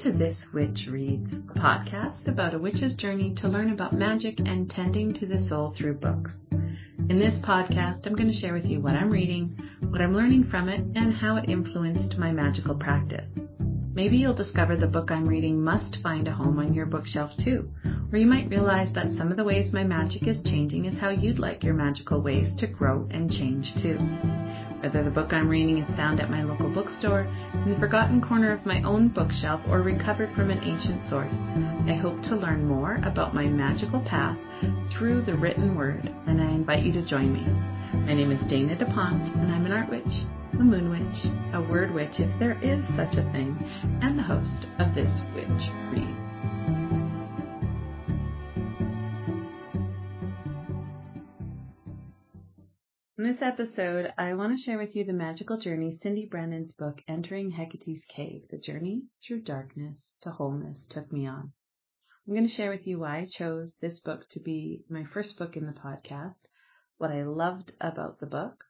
to This Witch Reads, a podcast about a witch's journey to learn about magic and tending to the soul through books. In this podcast, I'm going to share with you what I'm reading, what I'm learning from it, and how it influenced my magical practice. Maybe you'll discover the book I'm reading must find a home on your bookshelf too, or you might realize that some of the ways my magic is changing is how you'd like your magical ways to grow and change too. Whether the book I'm reading is found at my local bookstore, in the forgotten corner of my own bookshelf, or recovered from an ancient source, I hope to learn more about my magical path through the written word, and I invite you to join me. My name is Dana DaPonte, and I'm an art witch, a moon witch, a word witch if there is such a thing, and the host of This Witch Reads. This episode, I want to share with you the magical journey Cyndi Brannen's book, Entering Hekate's Cave The Journey Through Darkness to Wholeness, took me on. I'm going to share with you why I chose this book to be my first book in the podcast, what I loved about the book,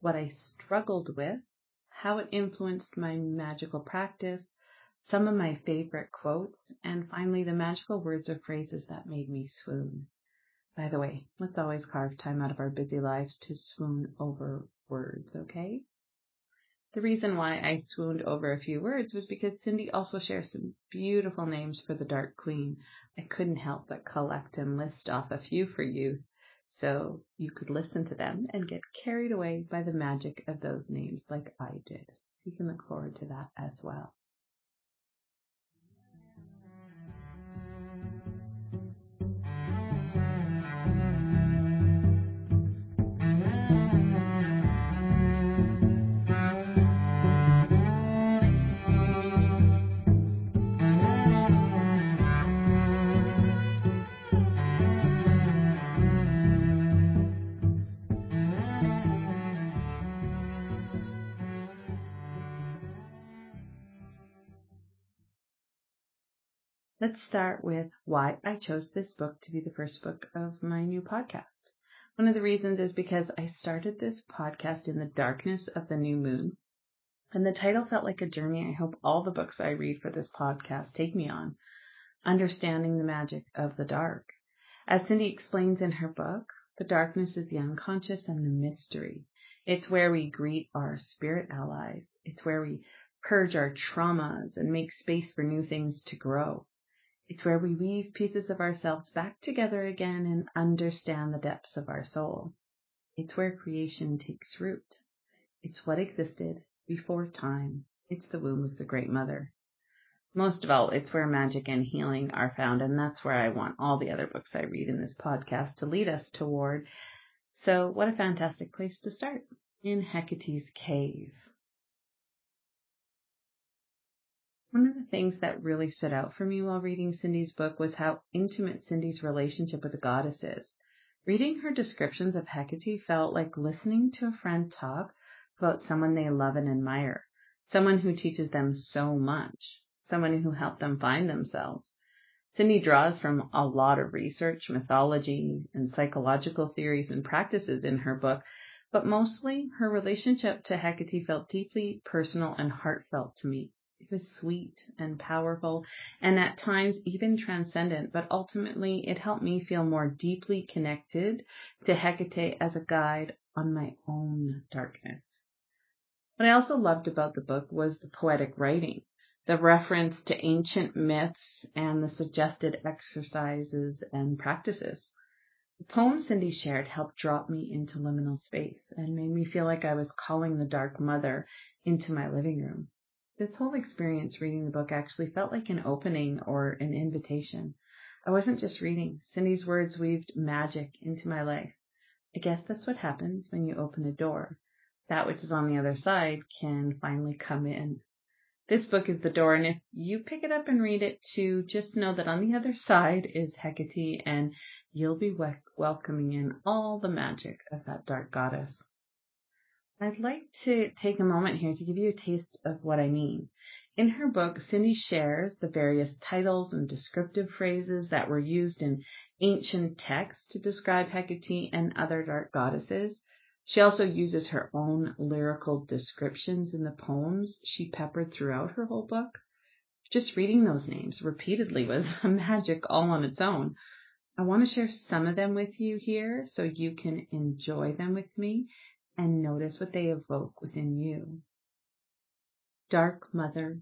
what I struggled with, how it influenced my magical practice, some of my favorite quotes, and finally the magical words or phrases that made me swoon. By the way, let's always carve time out of our busy lives to swoon over words, okay? The reason why I swooned over a few words was because Cyndi also shares some beautiful names for the Dark Queen. I couldn't help but collect and list off a few for you so you could listen to them and get carried away by the magic of those names like I did. So you can look forward to that as well. Let's start with why I chose this book to be the first book of my new podcast. One of the reasons is because I started this podcast in the darkness of the new moon. And the title felt like a journey I hope all the books I read for this podcast take me on, understanding the magic of the dark. As Cyndi explains in her book, the darkness is the unconscious and the mystery. It's where we greet our spirit allies. It's where we purge our traumas and make space for new things to grow. It's where we weave pieces of ourselves back together again and understand the depths of our soul. It's where creation takes root. It's what existed before time. It's the womb of the Great Mother. Most of all, it's where magic and healing are found, and that's where I want all the other books I read in this podcast to lead us toward. So, what a fantastic place to start in Hekate's cave. One of the things that really stood out for me while reading Cyndi's book was how intimate Cyndi's relationship with the goddess is. Reading her descriptions of Hekate felt like listening to a friend talk about someone they love and admire, someone who teaches them so much, someone who helped them find themselves. Cyndi draws from a lot of research, mythology, and psychological theories and practices in her book, but mostly her relationship to Hekate felt deeply personal and heartfelt to me. It was sweet and powerful and at times even transcendent, but ultimately it helped me feel more deeply connected to Hekate as a guide on my own darkness. What I also loved about the book was the poetic writing, the reference to ancient myths and the suggested exercises and practices. The poem Cyndi shared helped drop me into liminal space and made me feel like I was calling the Dark Mother into my living room. This whole experience reading the book actually felt like an opening or an invitation. I wasn't just reading. Cyndi's words weaved magic into my life. I guess that's what happens when you open a door. That which is on the other side can finally come in. This book is the door, and if you pick it up and read it too, just know that on the other side is Hekate, and you'll be welcoming in all the magic of that dark goddess. I'd like to take a moment here to give you a taste of what I mean. In her book, Cyndi shares the various titles and descriptive phrases that were used in ancient texts to describe Hekate and other dark goddesses. She also uses her own lyrical descriptions in the poems she peppered throughout her whole book. Just reading those names repeatedly was magic all on its own. I want to share some of them with you here so you can enjoy them with me and notice what they evoke within you. Dark Mother,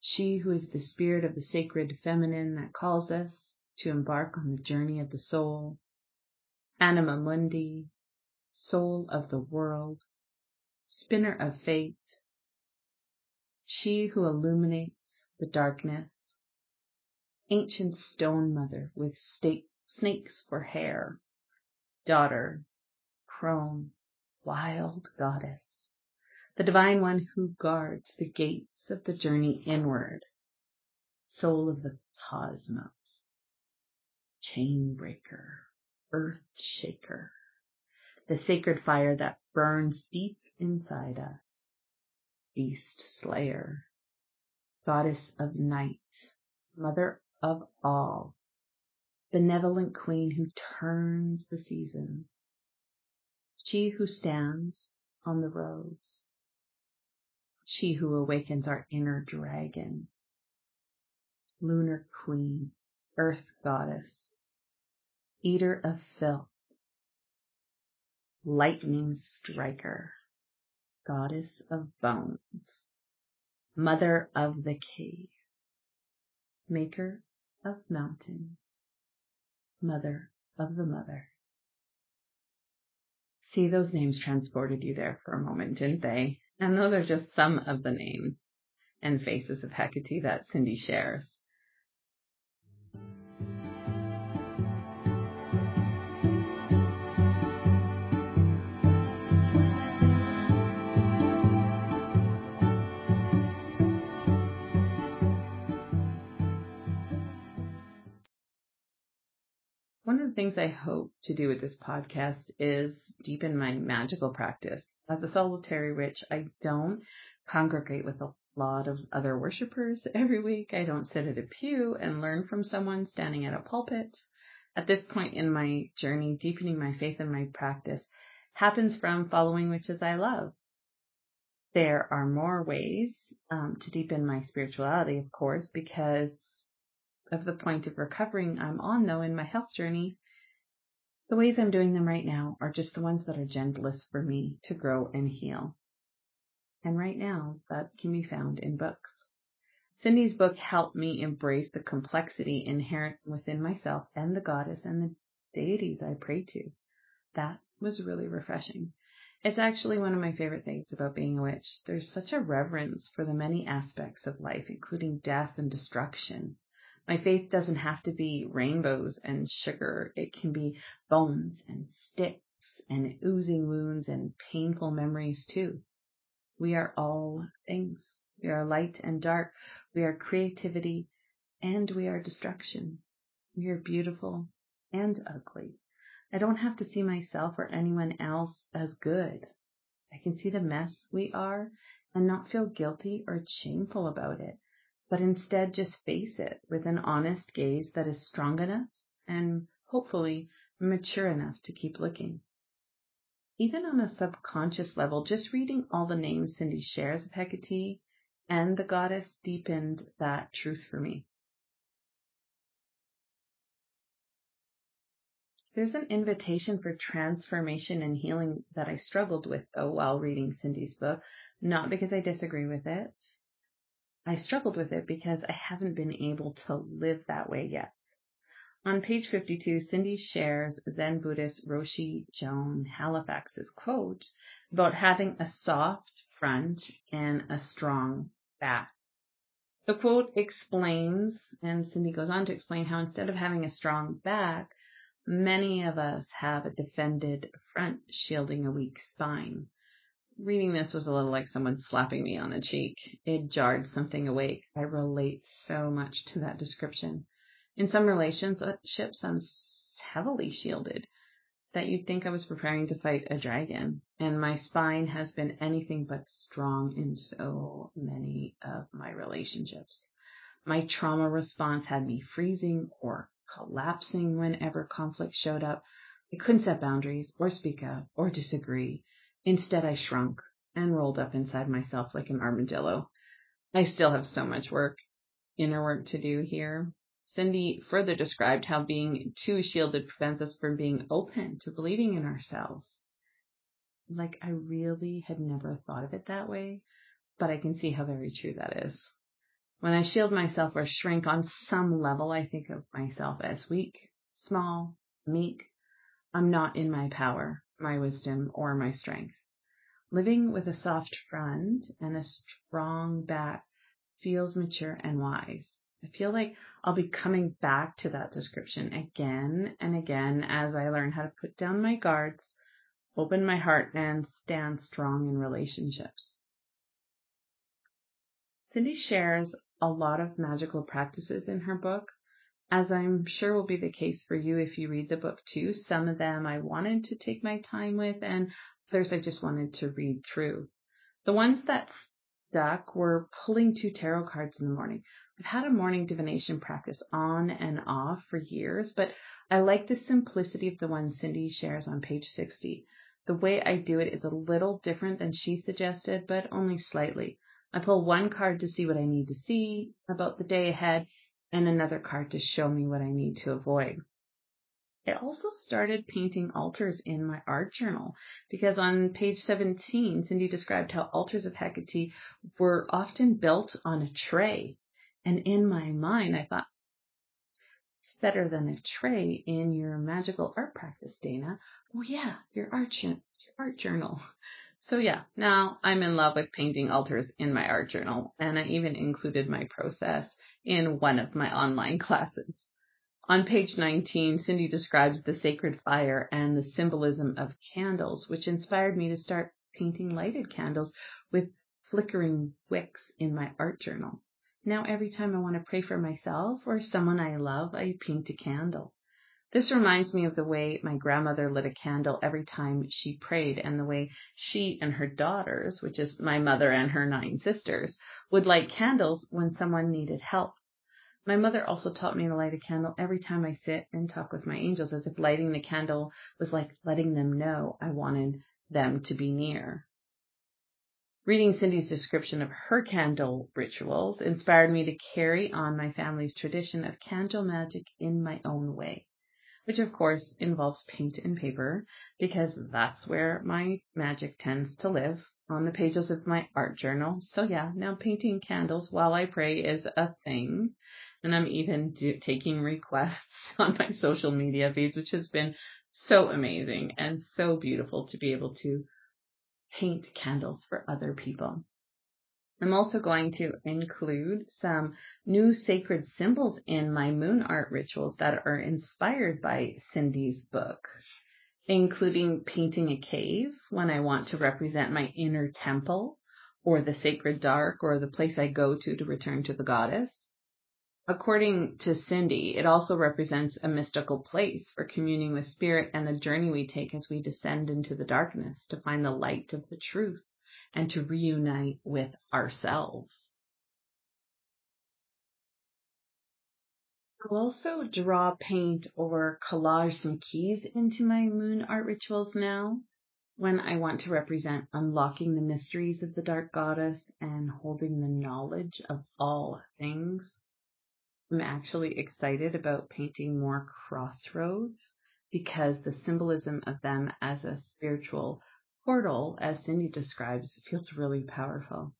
she who is the spirit of the sacred feminine that calls us to embark on the journey of the soul. Anima Mundi, soul of the world, spinner of fate, she who illuminates the darkness, ancient stone mother with snakes for hair, daughter, crone, wild goddess, the divine one who guards the gates of the journey inward, soul of the cosmos, chain breaker, earth shaker, the sacred fire that burns deep inside us beast slayer, goddess of night, mother of all, benevolent queen who turns the seasons, she who stands on the roads, she who awakens our inner dragon, lunar queen, earth goddess, eater of filth, lightning striker, goddess of bones, mother of the cave, maker of mountains, mother of the mother. See, those names transported you there for a moment, didn't they? And those are just some of the names and faces of Hekate that Cyndi shares. Things I hope to do with this podcast is deepen my magical practice. As a solitary witch, I don't congregate with a lot of other worshippers every week. I don't sit at a pew and learn from someone standing at a pulpit. At this point in my journey, deepening my faith and my practice happens from following witches I love. There are more ways um, to deepen my spirituality, of course, because of the point of recovering I'm on though in my health journey, the ways I'm doing them right now are just the ones that are gentlest for me to grow and heal. And right now that can be found in books. Cyndi's book helped me embrace the complexity inherent within myself and the goddess and the deities I pray to. That was really refreshing. It's actually one of my favorite things about being a witch. There's such a reverence for the many aspects of life, including death and destruction, my faith doesn't have to be rainbows and sugar. It can be bones and sticks and oozing wounds and painful memories too. We are all things. We are light and dark. We are creativity and we are destruction. We are beautiful and ugly. I don't have to see myself or anyone else as good. I can see the mess we are and not feel guilty or shameful about it but instead just face it with an honest gaze that is strong enough and hopefully mature enough to keep looking. Even on a subconscious level, just reading all the names Cyndi shares of Hekate and the goddess deepened that truth for me. There's an invitation for transformation and healing that I struggled with though while reading Cyndi's book, not because I disagree with it, I struggled with it because I haven't been able to live that way yet. On page 52, Cyndi shares Zen Buddhist Roshi Joan Halifax's quote about having a soft front and a strong back. The quote explains, and Cyndi goes on to explain how instead of having a strong back, many of us have a defended front shielding a weak spine reading this was a little like someone slapping me on the cheek. It jarred something awake. I relate so much to that description. In some relationships, I'm heavily shielded that you'd think I was preparing to fight a dragon, and my spine has been anything but strong in so many of my relationships. My trauma response had me freezing or collapsing whenever conflict showed up. I couldn't set boundaries or speak up or disagree. Instead, I shrunk and rolled up inside myself like an armadillo. I still have so much work inner work to do here. Cyndi further described how being too shielded prevents us from being open to believing in ourselves. Like, I really had never thought of it that way, but I can see how very true that is. When I shield myself or shrink on some level, I think of myself as weak, small, meek. I'm not in my power, my wisdom, or my strength. Living with a soft front and a strong back feels mature and wise. I feel like I'll be coming back to that description again and again as I learn how to put down my guards, open my heart, and stand strong in relationships. Cyndi shares a lot of magical practices in her book, as I'm sure will be the case for you if you read the book too. Some of them I wanted to take my time with, and others I just wanted to read through. The ones that stuck were pulling two tarot cards in the morning. I've had a morning divination practice on and off for years, but I like the simplicity of the one Cyndi shares on page 60. The way I do it is a little different than she suggested, but only slightly. I pull one card to see what I need to see about the day ahead and another card to show me what I need to avoid. I also started painting altars in my art journal because on page 17, Cyndi described how altars of Hekate were often built on a tray. And in my mind, I thought, it's better than a tray in your magical art practice, Dana. Oh yeah, your art, your art journal. So yeah, now I'm in love with painting altars in my art journal, and I even included my process in one of my online classes. On page 19, Cyndi describes the sacred fire and the symbolism of candles, which inspired me to start painting lighted candles with flickering wicks in my art journal. Now every time I want to pray for myself or someone I love, I paint a candle. This reminds me of the way my grandmother lit a candle every time she prayed and the way she and her daughters, which is my mother and her nine sisters, would light candles when someone needed help. My mother also taught me to light a candle every time I sit and talk with my angels, as if lighting the candle was like letting them know I wanted them to be near. Reading Cyndi's description of her candle rituals inspired me to carry on my family's tradition of candle magic in my own way which of course involves paint and paper because that's where my magic tends to live on the pages of my art journal. So yeah, now painting candles while I pray is a thing. And I'm even do- taking requests on my social media feeds, which has been so amazing and so beautiful to be able to paint candles for other people. I'm also going to include some new sacred symbols in my moon art rituals that are inspired by Cyndi's book, including painting a cave when I want to represent my inner temple or the sacred dark or the place I go to to return to the goddess. According to Cyndi, it also represents a mystical place for communing with spirit and the journey we take as we descend into the darkness to find the light of the truth and to reunite with ourselves. I'll also draw, paint, or collage some keys into my moon art rituals now when I want to represent unlocking the mysteries of the dark goddess and holding the knowledge of all things. I'm actually excited about painting more crossroads because the symbolism of them as a spiritual portal, as Cyndi describes, feels really powerful.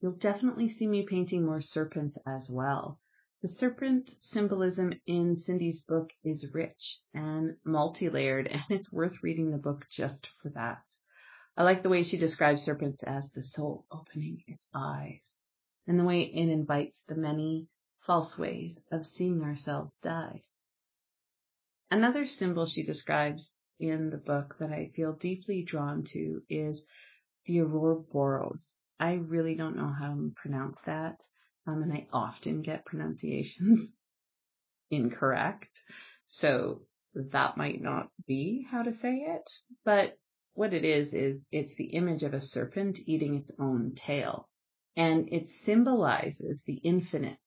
You'll definitely see me painting more serpents as well. The serpent symbolism in Cyndi's book is rich and multi-layered, and it's worth reading the book just for that. I like the way she describes serpents as the soul opening its eyes, and the way it invites the many false ways of seeing ourselves die. Another symbol she describes in the book that I feel deeply drawn to is the Ouroboros. I really don't know how to pronounce that, um, and I often get pronunciations incorrect. So that might not be how to say it, but what it is, is it's the image of a serpent eating its own tail. And it symbolizes the infinite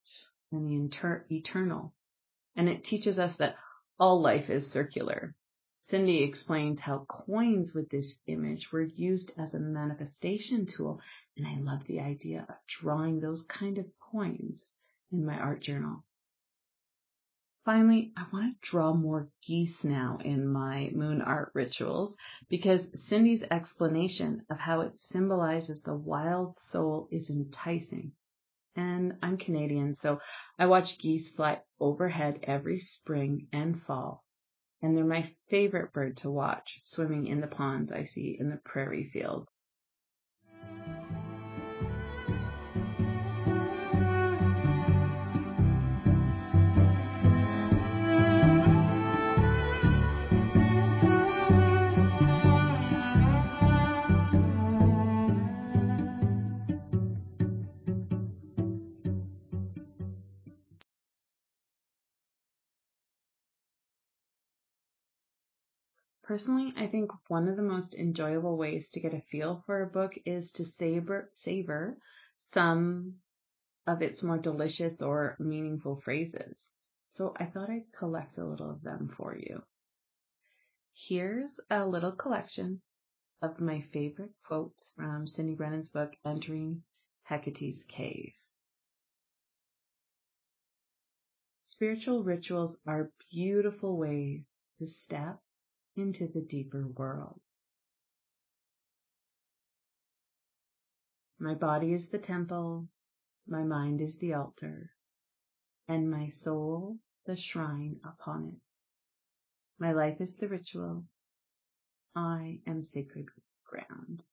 and the inter- eternal. And it teaches us that all life is circular. Cyndi explains how coins with this image were used as a manifestation tool, and I love the idea of drawing those kind of coins in my art journal. Finally, I want to draw more geese now in my moon art rituals because Cyndi's explanation of how it symbolizes the wild soul is enticing. And I'm Canadian, so I watch geese fly overhead every spring and fall. And they're my favorite bird to watch swimming in the ponds I see in the prairie fields. Personally, I think one of the most enjoyable ways to get a feel for a book is to savor, savor some of its more delicious or meaningful phrases. So I thought I'd collect a little of them for you. Here's a little collection of my favorite quotes from Cyndi Brannen's book, Entering Hekate's Cave. Spiritual rituals are beautiful ways to step into the deeper world. My body is the temple, my mind is the altar, and my soul the shrine upon it. My life is the ritual. I am sacred ground.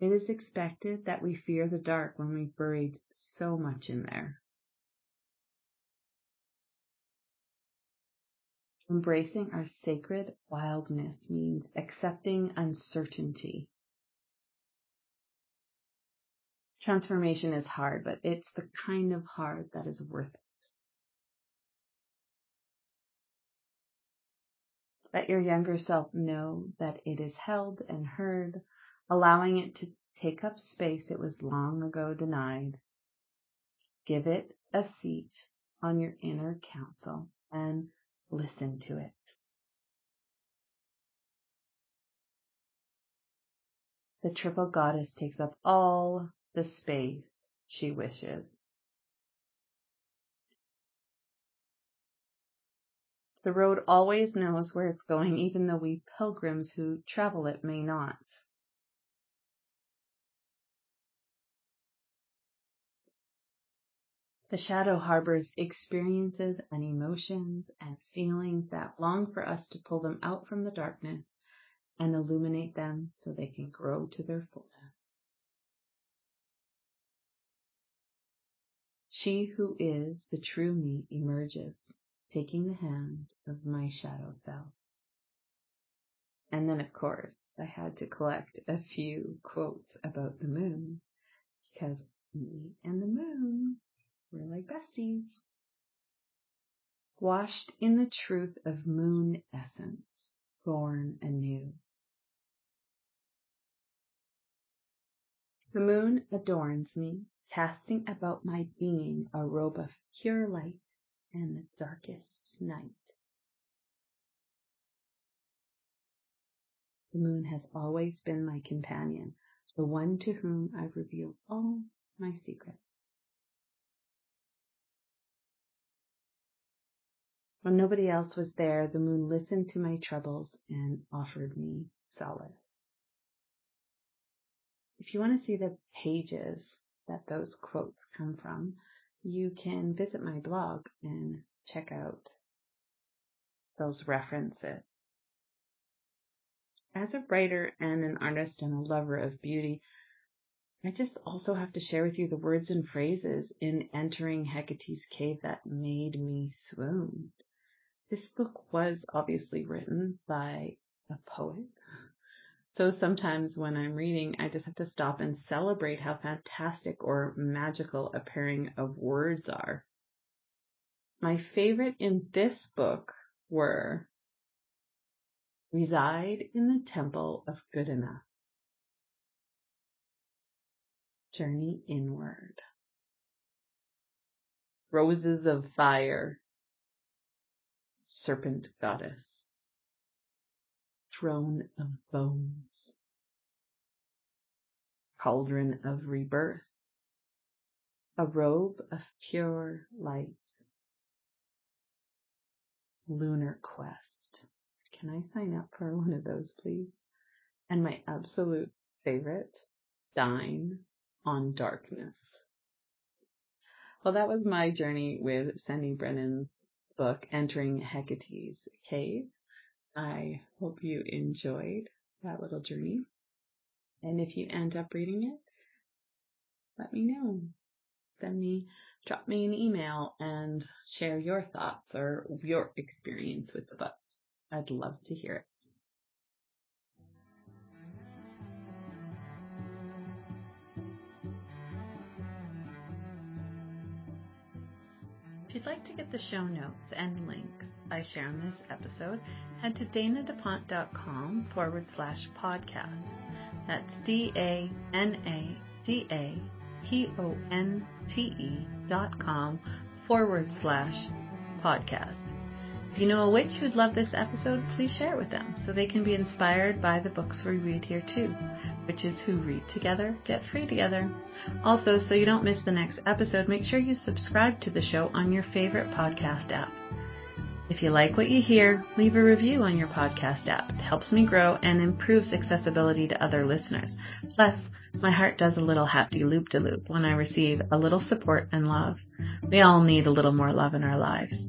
It is expected that we fear the dark when we've buried so much in there. Embracing our sacred wildness means accepting uncertainty. Transformation is hard, but it's the kind of hard that is worth it. Let your younger self know that it is held and heard, allowing it to take up space it was long ago denied. Give it a seat on your inner council and listen to it. The triple goddess takes up all the space she wishes. The road always knows where it's going, even though we pilgrims who travel it may not. The shadow harbors experiences and emotions and feelings that long for us to pull them out from the darkness and illuminate them so they can grow to their fullness. She who is the true me emerges, taking the hand of my shadow self. And then, of course, I had to collect a few quotes about the moon because me and the moon we're like besties. Washed in the truth of moon essence, born anew. The moon adorns me, casting about my being a robe of pure light in the darkest night. The moon has always been my companion, the one to whom I reveal all my secrets. When nobody else was there, the moon listened to my troubles and offered me solace. If you want to see the pages that those quotes come from, you can visit my blog and check out those references. As a writer and an artist and a lover of beauty, I just also have to share with you the words and phrases in entering Hekate's cave that made me swoon. This book was obviously written by a poet. So sometimes when I'm reading, I just have to stop and celebrate how fantastic or magical a pairing of words are. My favorite in this book were reside in the temple of good enough, journey inward, roses of fire, serpent goddess, throne of bones, cauldron of rebirth, a robe of pure light, lunar quest. Can I sign up for one of those, please? And my absolute favorite, dine on darkness. Well, that was my journey with Sandy Brannen's book, Entering Hekate's Cave. I hope you enjoyed that little journey. And if you end up reading it, let me know. Send me, drop me an email and share your thoughts or your experience with the book. I'd love to hear it. If you'd like to get the show notes and links I share in this episode, head to danadaponte.com forward slash podcast. That's D A N A D A P O N T E dot com forward slash podcast. If you know a witch who'd love this episode, please share it with them so they can be inspired by the books we read here too. Witches who read together get free together. Also, so you don't miss the next episode, make sure you subscribe to the show on your favorite podcast app. If you like what you hear, leave a review on your podcast app. It helps me grow and improves accessibility to other listeners. Plus, my heart does a little happy loop de loop when I receive a little support and love. We all need a little more love in our lives.